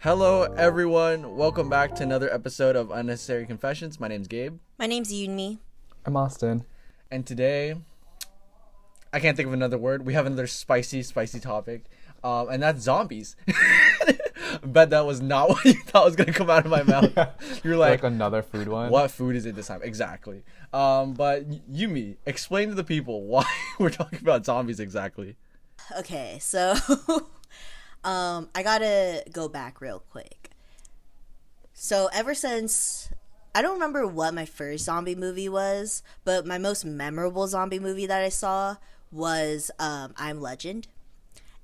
Hello, everyone. Welcome back to another episode of Unnecessary Confessions. My name's Gabe, My name's Yumi. I'm Austin. and today, I can't think of another word. We have another spicy, spicy topic, um, and that's zombies. Bet that was not what you thought was gonna come out of my mouth. You're Like, like, another food one. what food is it this time? Exactly. Um, but Yumi, explain to the people why we're talking about zombies exactly. Okay, so um I gotta go back real quick. So ever since I don't remember what my first zombie movie was, but my most memorable zombie movie that I saw was um I'm Legend.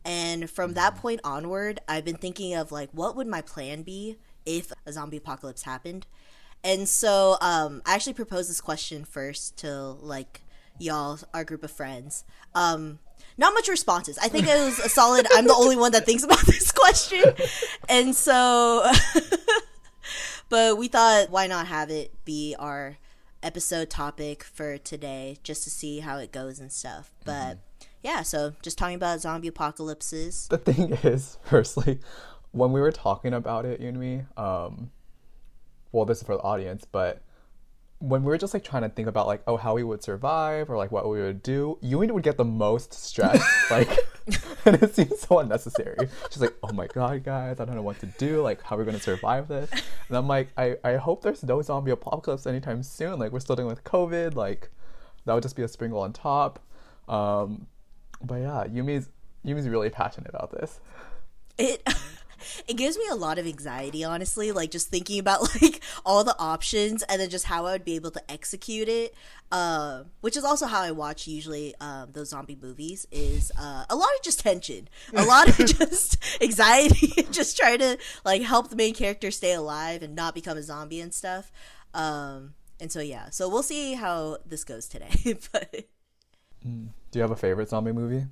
And from that point onward, I've been thinking of like what would my plan be if a zombie apocalypse happened. And so um I actually proposed this question first to like y'all, our group of friends. Um not much responses. I think it was a solid I'm the only one that thinks about this question. And so but we thought why not have it be our episode topic for today just to see how it goes and stuff. But yeah, so just talking about zombie apocalypses. The thing is, firstly, when we were talking about it, you and me, um, well, this is for the audience, but when we were just like trying to think about like, oh, how we would survive or like what we would do, Yumi would get the most stressed, like, and it seems so unnecessary. She's like, oh my god, guys, I don't know what to do. Like, how are we gonna survive this? And I'm like, I, I hope there's no zombie apocalypse anytime soon. Like, we're still dealing with COVID. Like, that would just be a sprinkle on top. Um, but yeah, Yumi's Yumi's really passionate about this. It it gives me a lot of anxiety, honestly, like just thinking about like all the options and then just how I would be able to execute it. Uh, which is also how I watch usually um, those zombie movies. Is uh, a lot of just tension, a lot of just anxiety, just trying to like help the main character stay alive and not become a zombie and stuff. Um, and so yeah, so we'll see how this goes today. but Do you have a favorite zombie movie?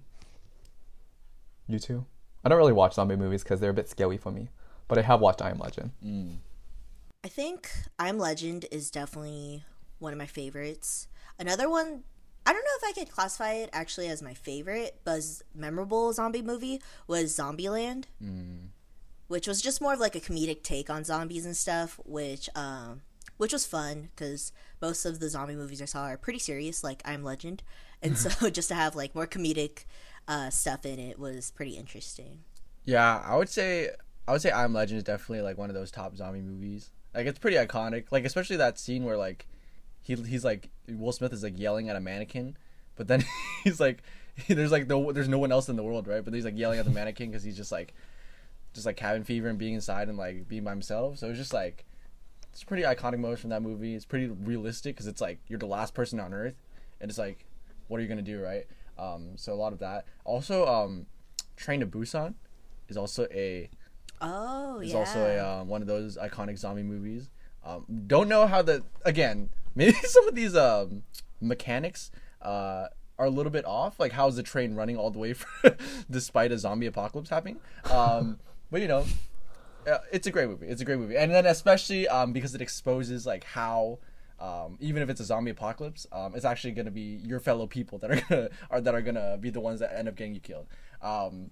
You too? I don't really watch zombie movies because they're a bit scary for me, but I have watched I Am Legend. I think I'm Legend is definitely one of my favorites. Another one, I don't know if I could classify it actually as my favorite, but memorable zombie movie was Zombieland, which was just more of like a comedic take on zombies and stuff, which um, which was fun because most of the zombie movies I saw are pretty serious, like I'm Legend, and so just to have like more comedic uh, stuff in it was pretty interesting. Yeah, I would say I would say I'm Legend is definitely like one of those top zombie movies. Like it's pretty iconic. Like especially that scene where like he he's like Will Smith is like yelling at a mannequin, but then he's like there's like no there's no one else in the world, right? But he's like yelling at the mannequin because he's just like just like cabin fever and being inside and like being by himself. So it's just like it's pretty iconic moment from that movie. It's pretty realistic because it's like you're the last person on Earth, and it's like what are you gonna do, right? Um, so a lot of that. Also, um, Train to Busan is also a Oh is yeah, also a um, one of those iconic zombie movies. Um, don't know how the again maybe some of these um, mechanics uh, are a little bit off. Like how's the train running all the way for, despite a zombie apocalypse happening? Um, but you know, uh, it's a great movie. It's a great movie, and then especially um, because it exposes like how. Um, even if it's a zombie apocalypse, um, it's actually gonna be your fellow people that are gonna are that are gonna be the ones that end up getting you killed. Um,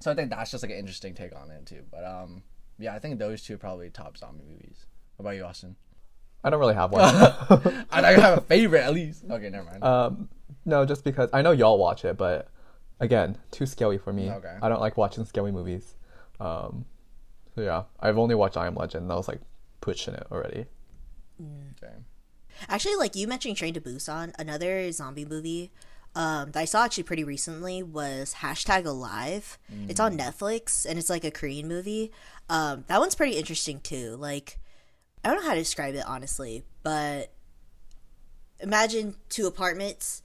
so I think that's just like an interesting take on it too. But um, yeah, I think those two are probably top zombie movies. What about you, Austin? I don't really have one. I know you have a favorite at least. Okay, never mind. um, no, just because I know y'all watch it, but again, too scary for me. Okay. I don't like watching scary movies. Um, so yeah, I've only watched I Am Legend. And I was like pushing it already. Okay. Actually, like you mentioned Train to Busan, another zombie movie um, that I saw actually pretty recently was hashtag Alive. It's on Netflix and it's like a Korean movie. Um, that one's pretty interesting too. Like, I don't know how to describe it honestly, but imagine two apartments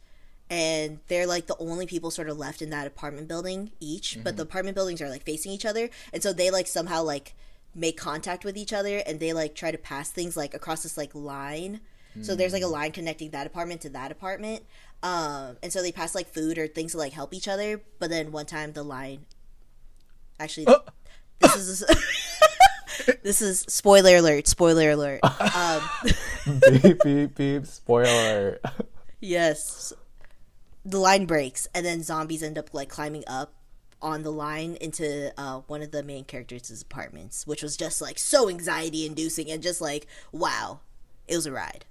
and they're like the only people sort of left in that apartment building each but the apartment buildings are like facing each other and so they like somehow like make contact with each other and they like try to pass things like across this like line so there's like a line connecting that apartment to that apartment um and so they pass like food or things to like help each other but then one time the line actually Oh. this is this is spoiler alert spoiler alert um beep beep beep. Spoiler. alert. Yes. The line breaks and then zombies end up like climbing up on the line into uh, one of the main characters' apartments, which was just like so anxiety inducing and just like wow, it was a ride.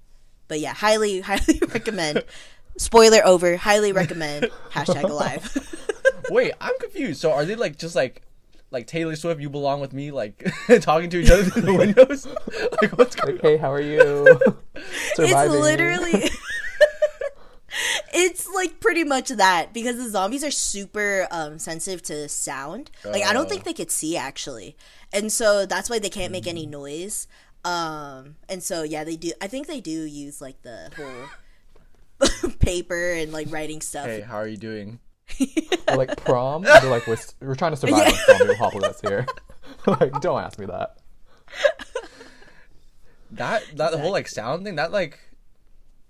But yeah, highly highly recommend. Spoiler over. Highly recommend. Hashtag alive. Wait, I'm confused. So are they like just like like Taylor Swift, you belong with me, like talking to each other through the windows? like what's going on? Hey, how are you? it's literally it's like pretty much that because the zombies are super um, sensitive to sound like i don't think Oh. they could see actually and so that's why they can't make any noise um and so yeah they do i think they do use like the whole paper and like writing stuff Hey, how are you doing? Or like prom. They're like, we're, we're trying to survive on zombie apocalypse here. like, don't ask me that. That that whole like sound thing, that like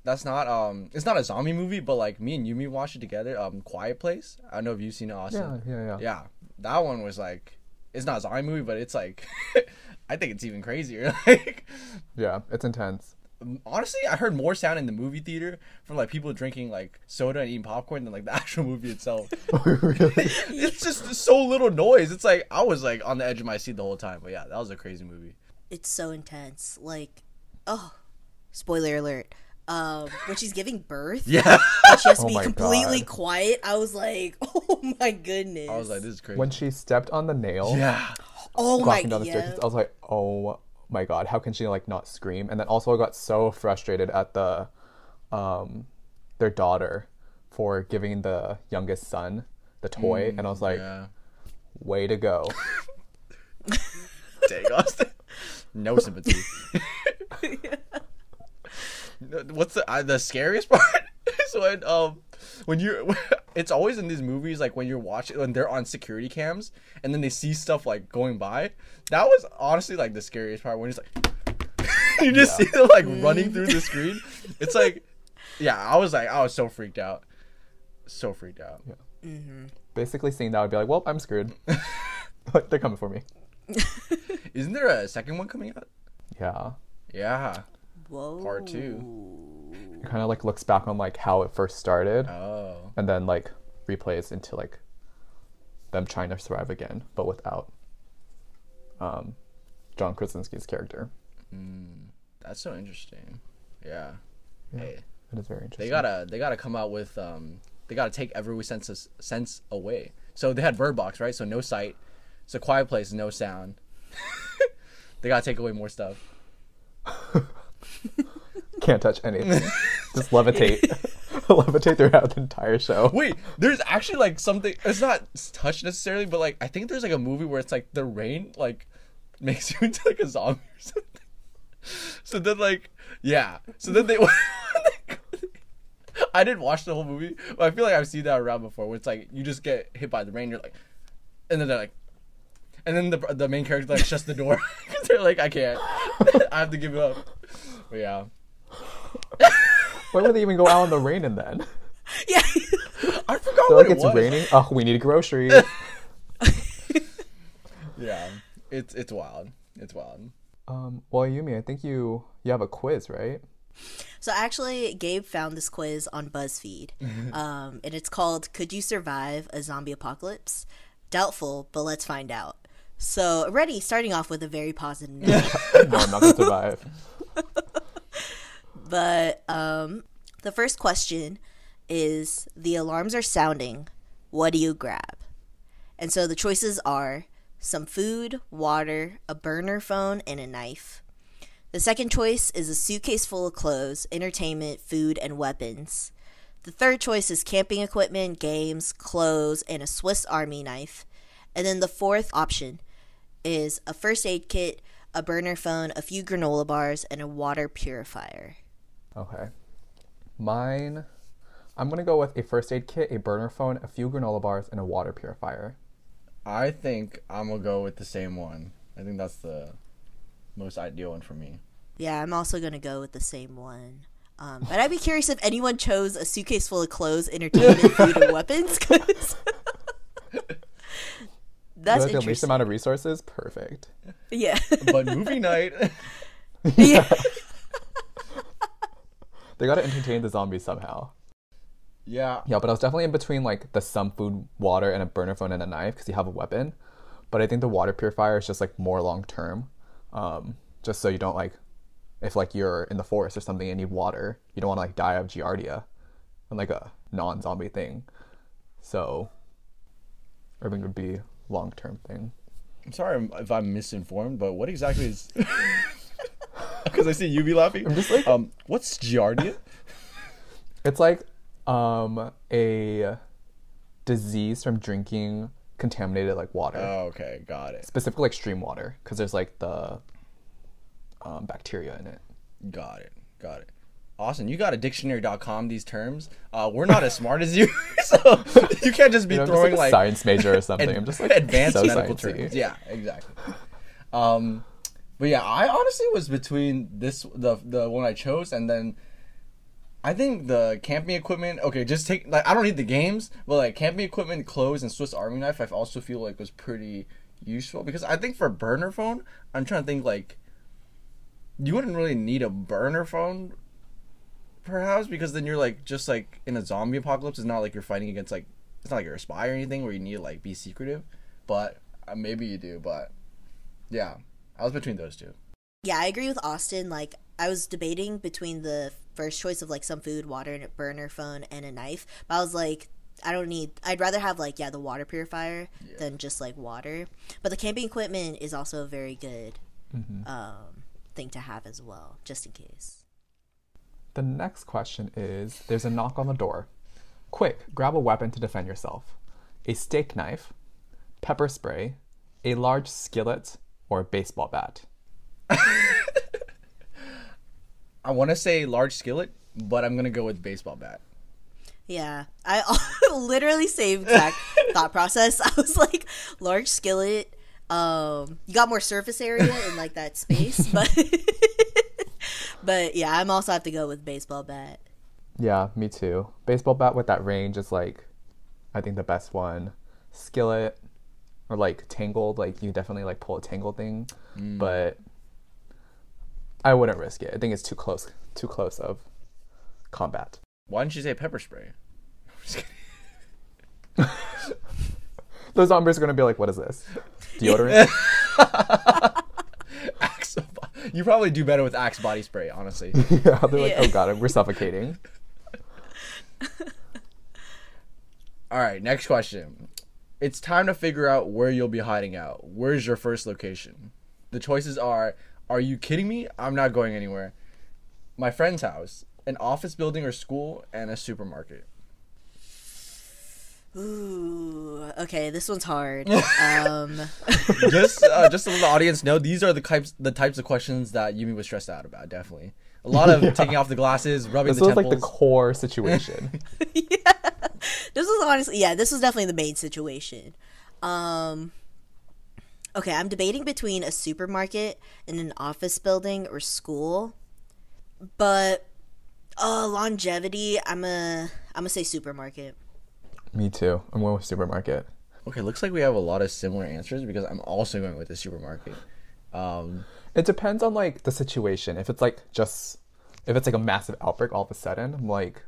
that's not um it's not a zombie movie, but like me and Yumi watched it together. Um Quiet Place. I don't know if you've seen it Austin Yeah, yeah, yeah. Yeah. That one was like it's not a zombie movie, but it's like I think it's even crazier. Like Yeah, it's intense. honestly, I heard more sound in the movie theater from like people drinking like soda and eating popcorn than like the actual movie itself. really? it's just so little noise. It's like I was like on the edge of my seat the whole time. But yeah, that was a crazy movie. it's so intense like oh spoiler alert um when she's giving birth Yeah. she has to Oh be completely God. quiet i was like oh my goodness I was like, this is crazy. When she stepped on the nail, yeah. Oh my walking down the yeah. staircase, I was like, oh my god, how can she like not scream? And then also I got so frustrated at the, um, their daughter for giving the youngest son the toy, and I was like, Yeah. way to go. Dang, Austin. No sympathy. What's the uh, the scariest part? is when um when you it's always in these movies like when you're watching when they're on security cams and then they see stuff like going by. That was honestly like the scariest part when it's like you just see them like mm. running through the screen. It's like yeah, I was like I was so freaked out. So freaked out. Yeah mm-hmm. basically, seeing that, I'd be like, well, I'm screwed. they're coming for me. Isn't there a second one coming out? Yeah. Yeah. Whoa. Part two. It kind of like looks back on like how it first started, Oh. and then like replays into like them trying to survive again, but without um, John Krasinski's character. That's so interesting. Yeah. Hey, It is very interesting. they gotta they gotta come out with um they gotta take every sense sense away. So they had Bird Box, right? So no sight. So Quiet Place, no sound. they gotta take away more stuff. Can't touch anything. Just levitate. levitate throughout the entire show. Wait, there's actually like something. It's not touch necessarily, but like I think there's like a movie where it's like the rain like makes you into like a zombie or something. So then like yeah. So then they. I didn't watch the whole movie, but I feel like I've seen that around before. Where it's like you just get hit by the rain, you're like, and then they're like, and then the the main character like shuts the door because they're like, I can't, I have to give up. But yeah, Why would they even go out in the rain and then? Yeah. I forgot They're what like, it it's was. raining. Oh, we need groceries. Yeah, it's it's wild. It's wild. um, well, Yumi, I think you you have a quiz, right? So actually, Gabe found this quiz on BuzzFeed, um, and it's called "Could You Survive a Zombie Apocalypse?" Doubtful, but let's find out. So, already starting off with a very positive note. No, I'm not gonna survive. but um, the first question is: the alarms are sounding. What do you grab? And so the choices are some food, water, a burner phone, and a knife. The second choice is a suitcase full of clothes, entertainment, food, and weapons. The third choice is camping equipment, games, clothes, and a Swiss Army knife. And then the fourth option is a first aid kit, a burner phone, a few granola bars, and a water purifier. Okay. Mine, I'm gonna go with a first aid kit, a burner phone, a few granola bars, and a water purifier. I think I'm gonna go with the same one. I think that's the most ideal one for me. Yeah, I'm also going to go with the same one. Um, but I'd be curious if anyone chose a suitcase full of clothes, entertainment, food, and weapons. 'cause- That's the least amount of resources, perfect. Yeah. But movie night, yeah. They gotta entertain the zombies somehow. Yeah. Yeah, but I was definitely in between like the some food, water, and a burner phone and a knife because you have a weapon. But I think the water purifier is just like more long term, um, just so you don't like, if like you're in the forest or something and you need water, you don't want to like die of giardia, and like a non-zombie thing. So, urban would be long term thing. I'm sorry if I'm misinformed, but what exactly is? Because I see you be laughing. I'm just like- um, what's Giardia? It's like um a disease from drinking contaminated like water. Oh, okay, got it, specifically like stream water because there's like the um, bacteria in it. got it, got it. Austin, you got a dictionary.com these terms. Uh, we're not as smart as you, so you can't just be You know, I'm just throwing like a like science major or something. ad- I'm just like advanced so medical sciencey. terms. Yeah, exactly. Um, but yeah, I honestly was between this the the one I chose and then I think the camping equipment. Okay, just take like I don't need the games, but like camping equipment, clothes, and Swiss Army knife. I also feel like was pretty useful because I think for burner phone, I'm trying to think like you wouldn't really need a burner phone perhaps because then you're like just like in a zombie apocalypse it's not like you're fighting against like it's not like you're a spy or anything where you need to like be secretive but uh, maybe you do but yeah i was between those two Yeah, I agree with Austin. Like, I was debating between the first choice of like some food, water, and a burner phone, and a knife. But I was like, I don't need. I'd rather have like yeah the water purifier than just like water. But the camping equipment is also a very good um, thing to have as well, just in case. The next question is there's a knock on the door. Quick, grab a weapon to defend yourself. A steak knife, pepper spray, a large skillet, or a baseball bat. i want to say large skillet but i'm gonna go with baseball bat Yeah, I literally same exact thought process. I was like, large skillet. Um, you got more surface area in like that space, but but yeah, I'm also have to go with baseball bat. Yeah, me too. Baseball bat with that range is like, I think the best one. Skillet, or like tangled, like you definitely like pull a tangle thing, mm. but I wouldn't risk it. I think it's too close, too close of combat. why didn't you say pepper spray Those zombies are gonna be like, "What is this? Deodorant?" axe you probably do better with axe body spray honestly yeah, they're like, oh, Yeah. "Oh god, we're suffocating." all right next question it's time to figure out where you'll be hiding out. Where's your first location? The choices are are you kidding me? I'm not going anywhere. My friend's house an office building or school and a supermarket. Ooh, okay, this one's hard. um, just uh, just to let the audience know, these are the types the types of questions that Yumi was stressed out about. Definitely, a lot of taking off the glasses, rubbing This the was like the core situation. this was honestly, yeah, this was definitely the main situation. Um, okay, I'm debating between a supermarket and an office building or school, but uh, longevity, I'm a I'm gonna say supermarket. Me too. I'm going with supermarket. okay, looks like we have a lot of similar answers because I'm also going with the supermarket. Um, It depends on like the situation. If it's like just if it's like a massive outbreak all of a sudden, I'm like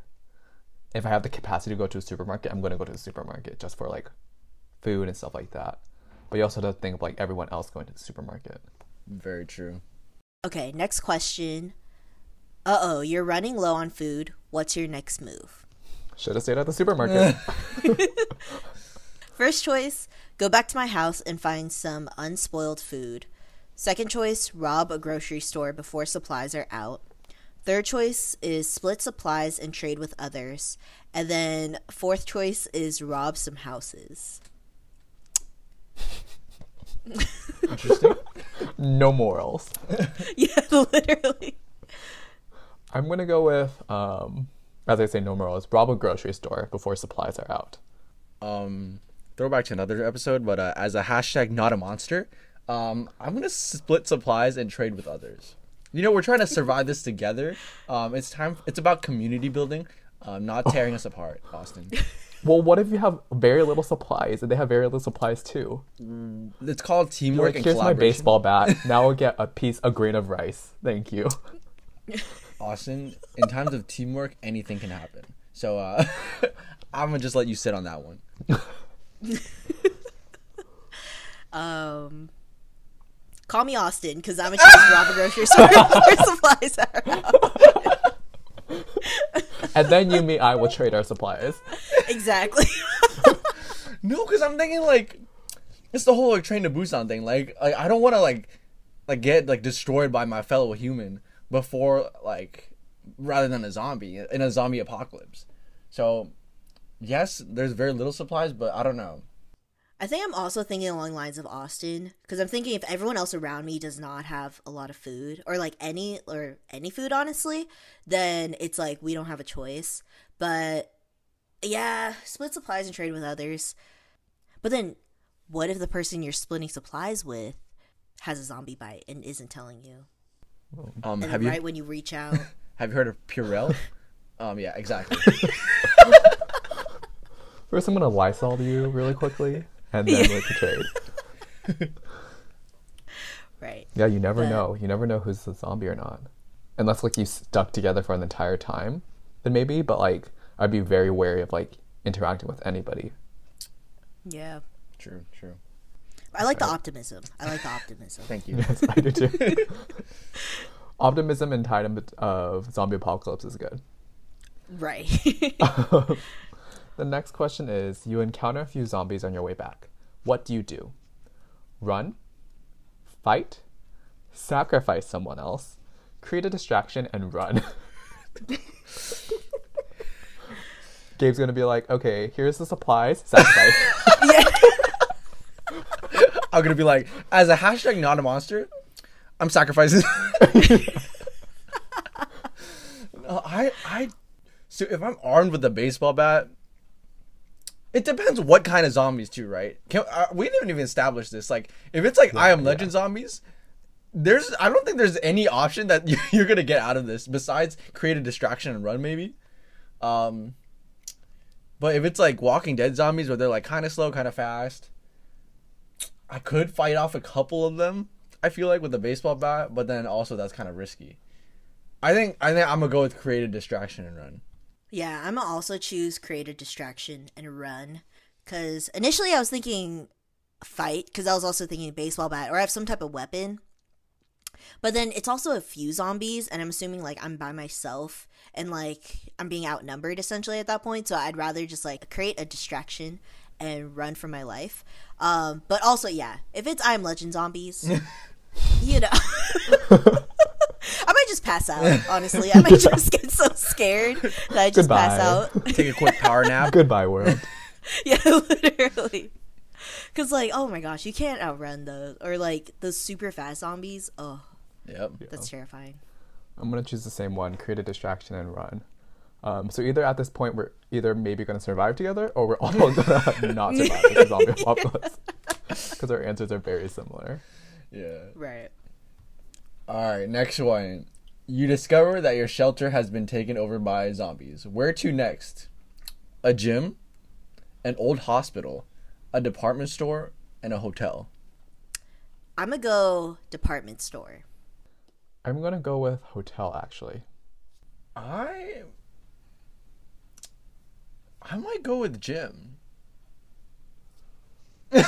if I have the capacity to go to a supermarket, I'm gonna go to the supermarket just for like food and stuff like that. But you also have to think of like everyone else going to the supermarket. very true. Okay, next question. Uh oh, you're running low on food. What's your next move? Should have stayed at the supermarket. First choice, go back to my house and find some unspoiled food. Second choice, rob a grocery store before supplies are out. Third choice is split supplies and trade with others. And then fourth choice is rob some houses. Interesting. no morals. yeah, literally. I'm gonna go with um as I say no morals, rob a grocery store before supplies are out. um, throwback to another episode, but uh, as a hashtag not a monster, um, I'm gonna split supplies and trade with others. You know, we're trying to survive this together. Um, it's time. It's about community building, um, not tearing us apart, Austin. Well, what if you have very little supplies and they have very little supplies too? It's called teamwork Like, and here's my baseball bat. Now I'll get a piece, a grain of rice. Thank you. Austin, in times of teamwork, anything can happen. So, uh, I'm gonna just let you sit on that one. Um, call me Austin because I'm a choose rob a grocery store where supplies are. And then Yumi, I will trade our supplies. exactly. No, because I'm thinking like it's the whole like train to Busan thing. Like, like I don't want to like like get like destroyed by my fellow human before like rather than a zombie in a zombie apocalypse. So yes, there's very little supplies, but I don't know. I think I'm also thinking along the lines of Austin because I'm thinking if everyone else around me does not have a lot of food or like any or any food honestly, then it's like we don't have a choice. But yeah, split supplies and trade with others. But then what if the person you're splitting supplies with has a zombie bite and isn't telling you? Um, And have then you right when you reach out, have you heard of Purell? um, yeah, exactly. First, I'm gonna Lysol to you really quickly, and then make the trade. right? Yeah, you never But- know. You never know who's the zombie or not. Unless like you stuck together for an entire time, then maybe. But like, I'd be very wary of like interacting with anybody. Yeah. true, true. I like the optimism. I like the optimism. Thank you. Yes, I do too. Optimism in time of zombie apocalypse is good. Right. The next question is: You encounter a few zombies on your way back. What do you do? Run, fight, sacrifice someone else, create a distraction, and run. Gabe's gonna be like, "Okay, here's the supplies. Sacrifice." I'm gonna be like, as a hashtag not a monster, I'm sacrificing. no, I I so if I'm armed with a baseball bat, it depends what kind of zombies too, right? Can, uh, we didn't even establish this. Like, if it's like I Am Legend zombies, there's I don't think there's any option that you- you're gonna get out of this besides create a distraction and run maybe. Um, but if it's like Walking Dead zombies where they're like kind of slow, kind of fast, I could fight off a couple of them. I feel like with a baseball bat, but then also that's kind of risky. I think I think I'm gonna go with create a distraction and run. Yeah, I'm gonna also choose create a distraction and run. Cause initially I was thinking fight, because I was also thinking baseball bat or I have some type of weapon. But then it's also a few zombies, and I'm assuming like I'm by myself and like I'm being outnumbered essentially at that point. So I'd rather just like create a distraction and run for my life. Um, but also, yeah, if it's I Am Legend zombies, you know. I might just pass out, honestly. I might just get so scared that I just pass out. Take a quick power nap. Goodbye, world. yeah, literally. Because, like, oh my gosh, you can't outrun those. Or, like, those super fast zombies. Oh, Yep. that's terrifying. I'm gonna choose the same one: create a distraction and run. Um, so either at this point we're either maybe gonna survive together, or we're all gonna not survive this zombie apocalypse because our answers are very similar. Yeah. Right. All right. Next one. You discover that your shelter has been taken over by zombies. Where to next? A gym, an old hospital, a department store, and a hotel. I'm going to go department store. I'm gonna go with hotel actually. I I might go with gym.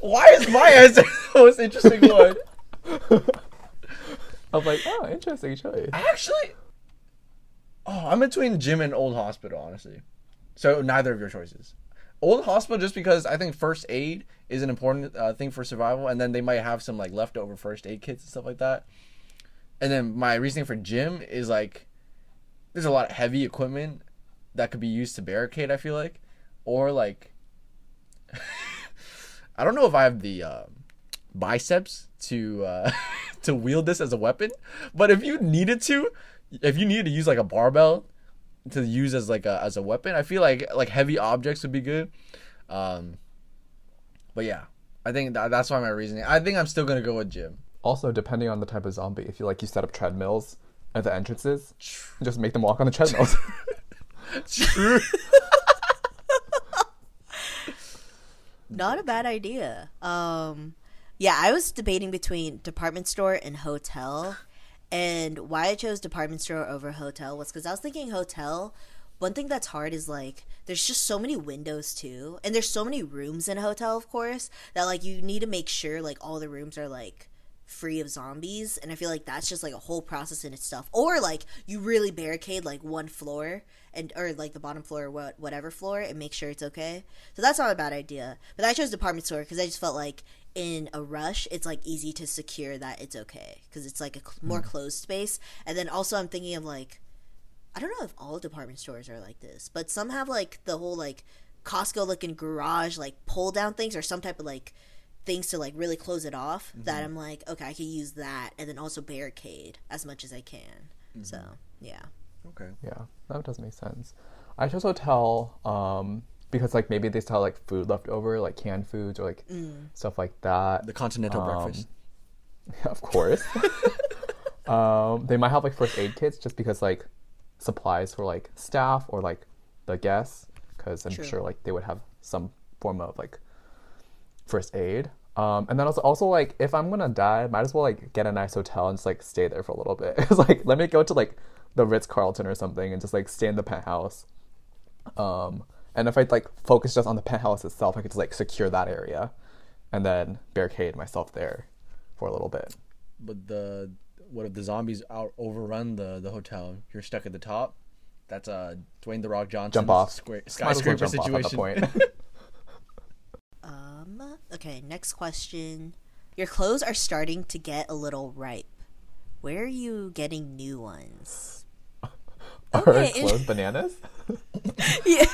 Why is my answer the most interesting one? Was like, oh, interesting choice. Actually, oh, I'm between gym and old hospital, honestly. So neither of your choices. Old hospital, just because I think first aid is an important uh, thing for survival, and then they might have some like leftover first aid kits and stuff like that. And then my reasoning for gym is like, there's a lot of heavy equipment that could be used to barricade. I feel like, or like, I don't know if I have the uh, biceps to uh, to wield this as a weapon, but if you needed to, if you needed to use like a barbell to use as like a as a weapon, I feel like like heavy objects would be good. Um, but yeah, I think that, that's why my reasoning. I think I'm still gonna go with gym. Also, depending on the type of zombie, if you like, you set up treadmills at the entrances, and just make them walk on the treadmills. True. Not a bad idea. Um, yeah, I was debating between department store and hotel. And why I chose department store over hotel was because I was thinking hotel one thing that's hard is like there's just so many windows too, and there's so many rooms in a hotel, of course, that like you need to make sure like all the rooms are like free of zombies. And i feel like that's just like a whole process in itself. Or like you really barricade like one floor and or like the bottom floor or what whatever floor and make sure it's okay. So that's not a bad idea. But i chose department store because i just felt like in a rush it's like easy to secure that it's okay because it's like a cl- more hmm. closed space. And then also i'm thinking of like i don't know if all department stores are like this but some have like the whole like costco looking garage like pull down things or some type of like things to like really close it off that mm-hmm. i'm like okay i can use that and then also barricade as much as i can. So mm-hmm. yeah. Okay. Yeah, that does make sense. I chose hotel um, because like maybe they still have like food left over, like canned foods or like stuff like that. The continental Um, breakfast. of course. um, they might have like first aid kits just because like supplies for like staff or like the guests, because I'm True. sure like they would have some form of like first aid. Um, and then also, also like if I'm gonna die, might as well like get a nice hotel and just like stay there for a little bit. it's like let me go to like the Ritz Carlton or something and just like stay in the penthouse. Um, and if I'd like focus just on the penthouse itself, I could just like secure that area, and then barricade myself there for a little bit. But the what if the zombies out overrun the the hotel? You're stuck at the top. That's a Dwayne the Rock Johnson Jump off. square, Might well skyscraper jump off at the situation. point. Um, okay, next question. Your clothes are starting to get a little ripe. Where are you getting new ones? Are Okay. closed bananas? Yeah.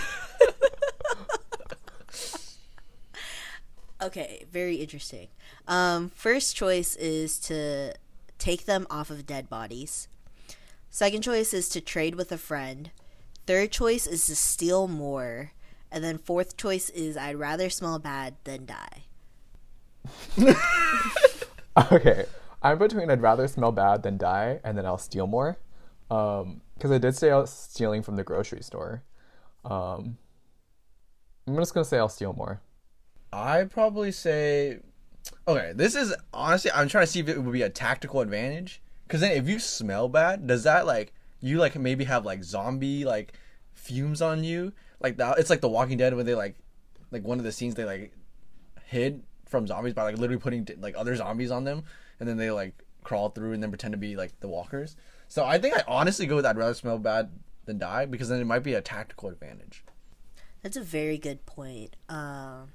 Okay, very interesting. Um, first choice is to take them off of dead bodies. Second choice is to trade with a friend. Third choice is to steal more. And then fourth choice is I'd rather smell bad than die. Okay, I'm between I'd rather smell bad than die, and then I'll steal more. Um, because I did say I was stealing from the grocery store. Um, I'm just gonna say I'll steal more. I'd probably say, okay, this is honestly, I'm trying to see if it would be a tactical advantage. Because then, if you smell bad, does that like you like maybe have like zombie like fumes on you? Like that, it's like The Walking Dead when they like, like one of the scenes they like hid from zombies by like literally putting like other zombies on them, and then they like crawl through and then pretend to be like the walkers. So I think I honestly go with I'd rather smell bad than die because then it might be a tactical advantage. That's a very good point. Um,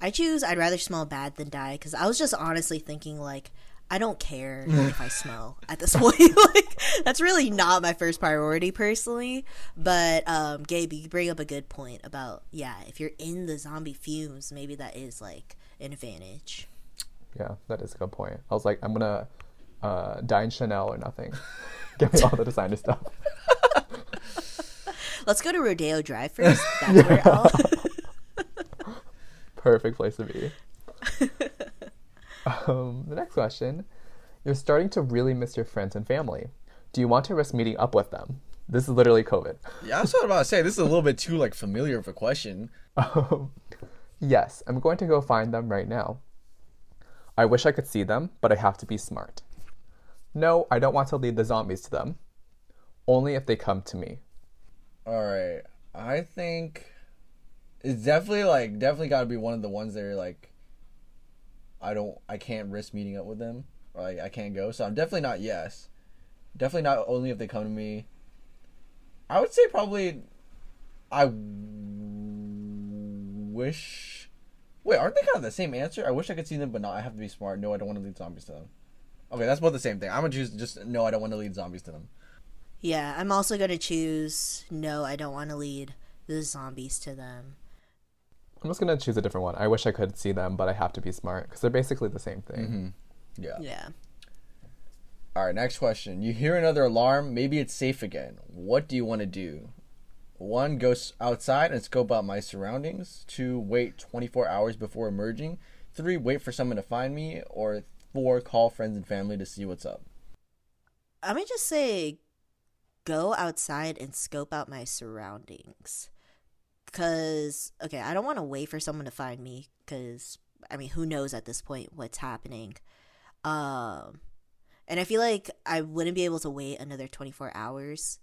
I choose I'd rather smell bad than die because I was just honestly thinking like I don't care if I smell at this point. like that's really not my first priority personally. But um, Gabe, you bring up a good point about yeah, if you're in the zombie fumes, maybe that is like an advantage. Yeah, that is a good point. I was like, I'm gonna uh, die in Chanel or nothing. Give me all the designer stuff. Let's go to Rodeo Drive first. That's where I'll. Perfect place to be. um, the next question: You're starting to really miss your friends and family. Do you want to risk meeting up with them? This is literally COVID. Yeah, what I'm about to say. This is a little bit too like familiar of a question. Um, yes, I'm going to go find them right now. I wish I could see them, but I have to be smart. No, I don't want to lead the zombies to them. Only if they come to me. All right, I think it's definitely like definitely got to be one of the ones that are like, I don't, I can't risk meeting up with them, or like I can't go. So I'm definitely not yes. Definitely not only if they come to me. I would say probably, I w- wish. Wait, aren't they kind of the same answer? I wish I could see them, but not. I have to be smart. No, I don't want to lead zombies to them. Okay, that's both the same thing. I'm gonna choose just no. I don't want to lead zombies to them. Yeah, I'm also gonna choose no. I don't want to lead the zombies to them. I'm just going to choose a different one. I wish I could see them, but I have to be smart because they're basically the same thing. Mm-hmm. Yeah. Yeah. All right, next question. You hear another alarm. Maybe it's safe again. What do you want to do? One, go outside and scope out my surroundings. Two, wait 24 hours before emerging. Three, wait for someone to find me. Or four, call friends and family to see what's up. I'm gonna just say go outside and scope out my surroundings. Cause okay, I don't want to wait for someone to find me. Cause I mean, who knows at this point what's happening? Um, and I feel like I wouldn't be able to wait another 24 hours.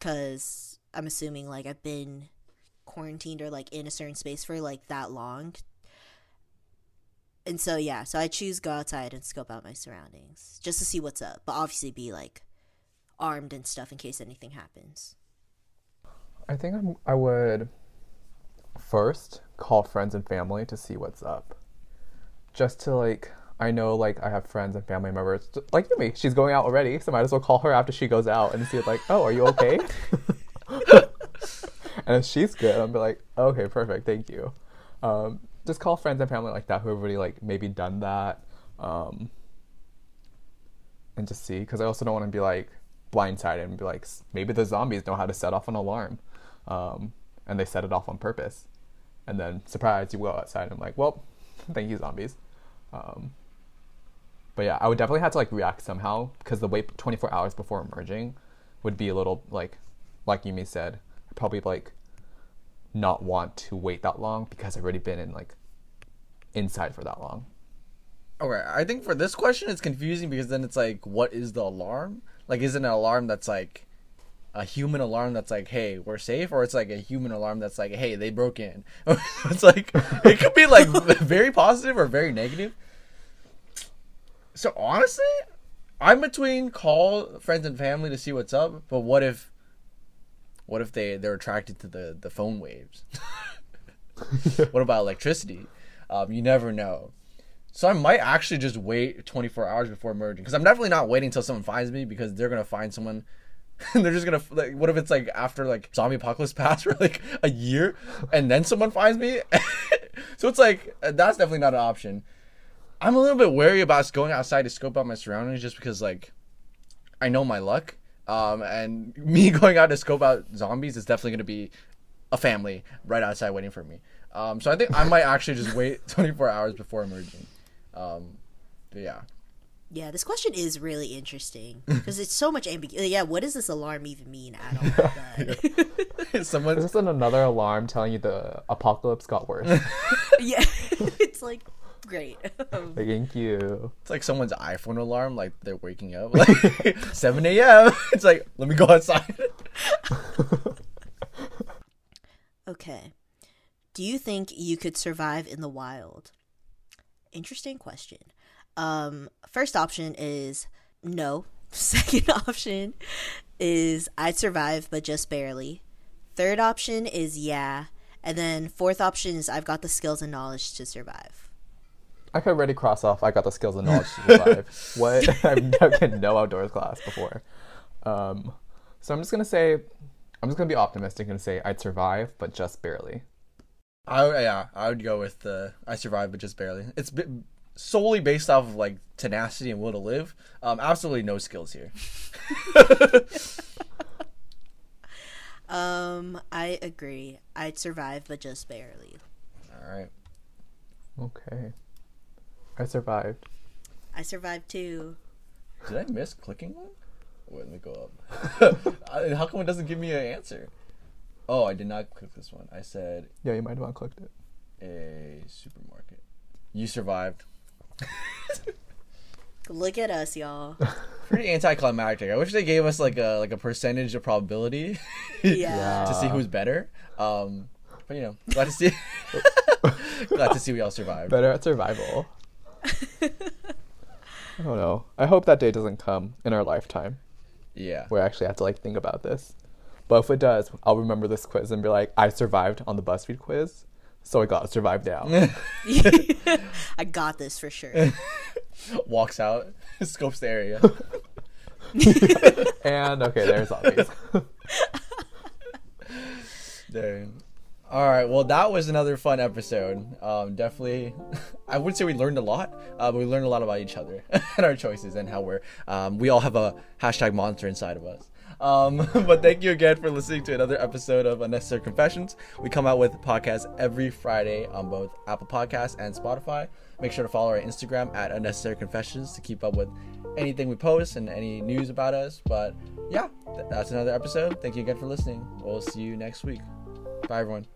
Cause I'm assuming like I've been quarantined or like in a certain space for like that long. And so yeah, so I choose go outside and scope out my surroundings just to see what's up, but obviously be like armed and stuff in case anything happens. I think I'm, I would first call friends and family to see what's up. Just to like, I know like I have friends and family members like me. She's going out already, so might as well call her after she goes out and see like, oh, are you okay? and if she's good, I'll be like, okay, perfect, thank you. Um, just call friends and family like that who have already like maybe done that, um, and just see because I also don't want to be like blindsided and be like, maybe the zombies know how to set off an alarm, um, and they set it off on purpose, and then surprise, you go outside and I'm like, well, thank you zombies. Um, but yeah, I would definitely have to like react somehow because the wait 24 hours before emerging would be a little like, like Yumi said, I'd probably like not want to wait that long because I've already been in like inside for that long. Okay, I think for this question it's confusing because then it's like, what is the alarm? Like, is it an alarm that's like a human alarm that's like, hey, we're safe, or it's like a human alarm that's like, hey, they broke in. it's like it could be like very positive or very negative. So honestly, I'm between call friends and family to see what's up, but what if, what if they they're attracted to the the phone waves? what about electricity? Um, you never know. So I might actually just wait 24 hours before merging because I'm definitely not waiting until someone finds me because they're gonna find someone. and they're just gonna like. What if it's like after like zombie apocalypse pass for like a year, and then someone finds me? so it's like uh, that's definitely not an option. I'm a little bit wary about going outside to scope out my surroundings just because like I know my luck. Um, and me going out to scope out zombies is definitely gonna be a family right outside waiting for me. Um, so I think I might actually just wait 24 hours before emerging. Um, yeah. Yeah, this question is really interesting because it's so much ambiguity. Yeah, what does this alarm even mean at all? But- Is Someone's this another alarm telling you the apocalypse got worse? yeah, it's like great. Um, Thank you. it's like someone's iPhone alarm, like they're waking up like 7 a.m. It's like let me go outside. okay, do you think you could survive in the wild? Interesting question. Um, first option is no. Second option is I'd survive, but just barely. Third option is yeah. And then fourth option is I've got the skills and knowledge to survive. I could already cross off. I got the skills and knowledge to survive. what? I've taken no outdoors class before. Um, so I'm just gonna say, I'm just gonna be optimistic and say I'd survive, but just barely. I yeah, I would go with the I survived, but just barely. It's bi- solely based off of like tenacity and will to live. Um, absolutely no skills here. Um, I agree. I'd survive, but just barely. All right. Okay. I survived. I survived too. Did I miss clicking one? Wait, let me go up. How come it doesn't give me an answer? Oh, I did not click this one. I said Yeah, you might have unclicked it. a supermarket. You survived. Look at us, y'all. Pretty anticlimactic. I wish they gave us like a like a percentage of probability Yeah. to see who's better. Um, but you know, glad to see. glad to see we all survived. Better at survival. I don't know. I hope that day doesn't come in our lifetime Yeah. where I actually have to like think about this. But if it does, I'll remember this quiz and be like, I survived on the BuzzFeed quiz, so I got to survive now. I got this for sure. Walks out, scopes the area. and okay, there's zombies. Dang. All right. Well, that was another fun episode. Um, definitely, I would say we learned a lot, uh, but we learned a lot about each other and our choices and how we're. Um, we all have a hashtag monster inside of us. Um, but thank you again for listening to another episode of Unnecessary Confessions. We come out with podcasts every Friday on both Apple Podcasts and Spotify. Make sure to follow our Instagram at Unnecessary Confessions to keep up with anything we post and any news about us. But yeah, th- that's another episode. Thank you again for listening. We'll see you next week. Bye, everyone.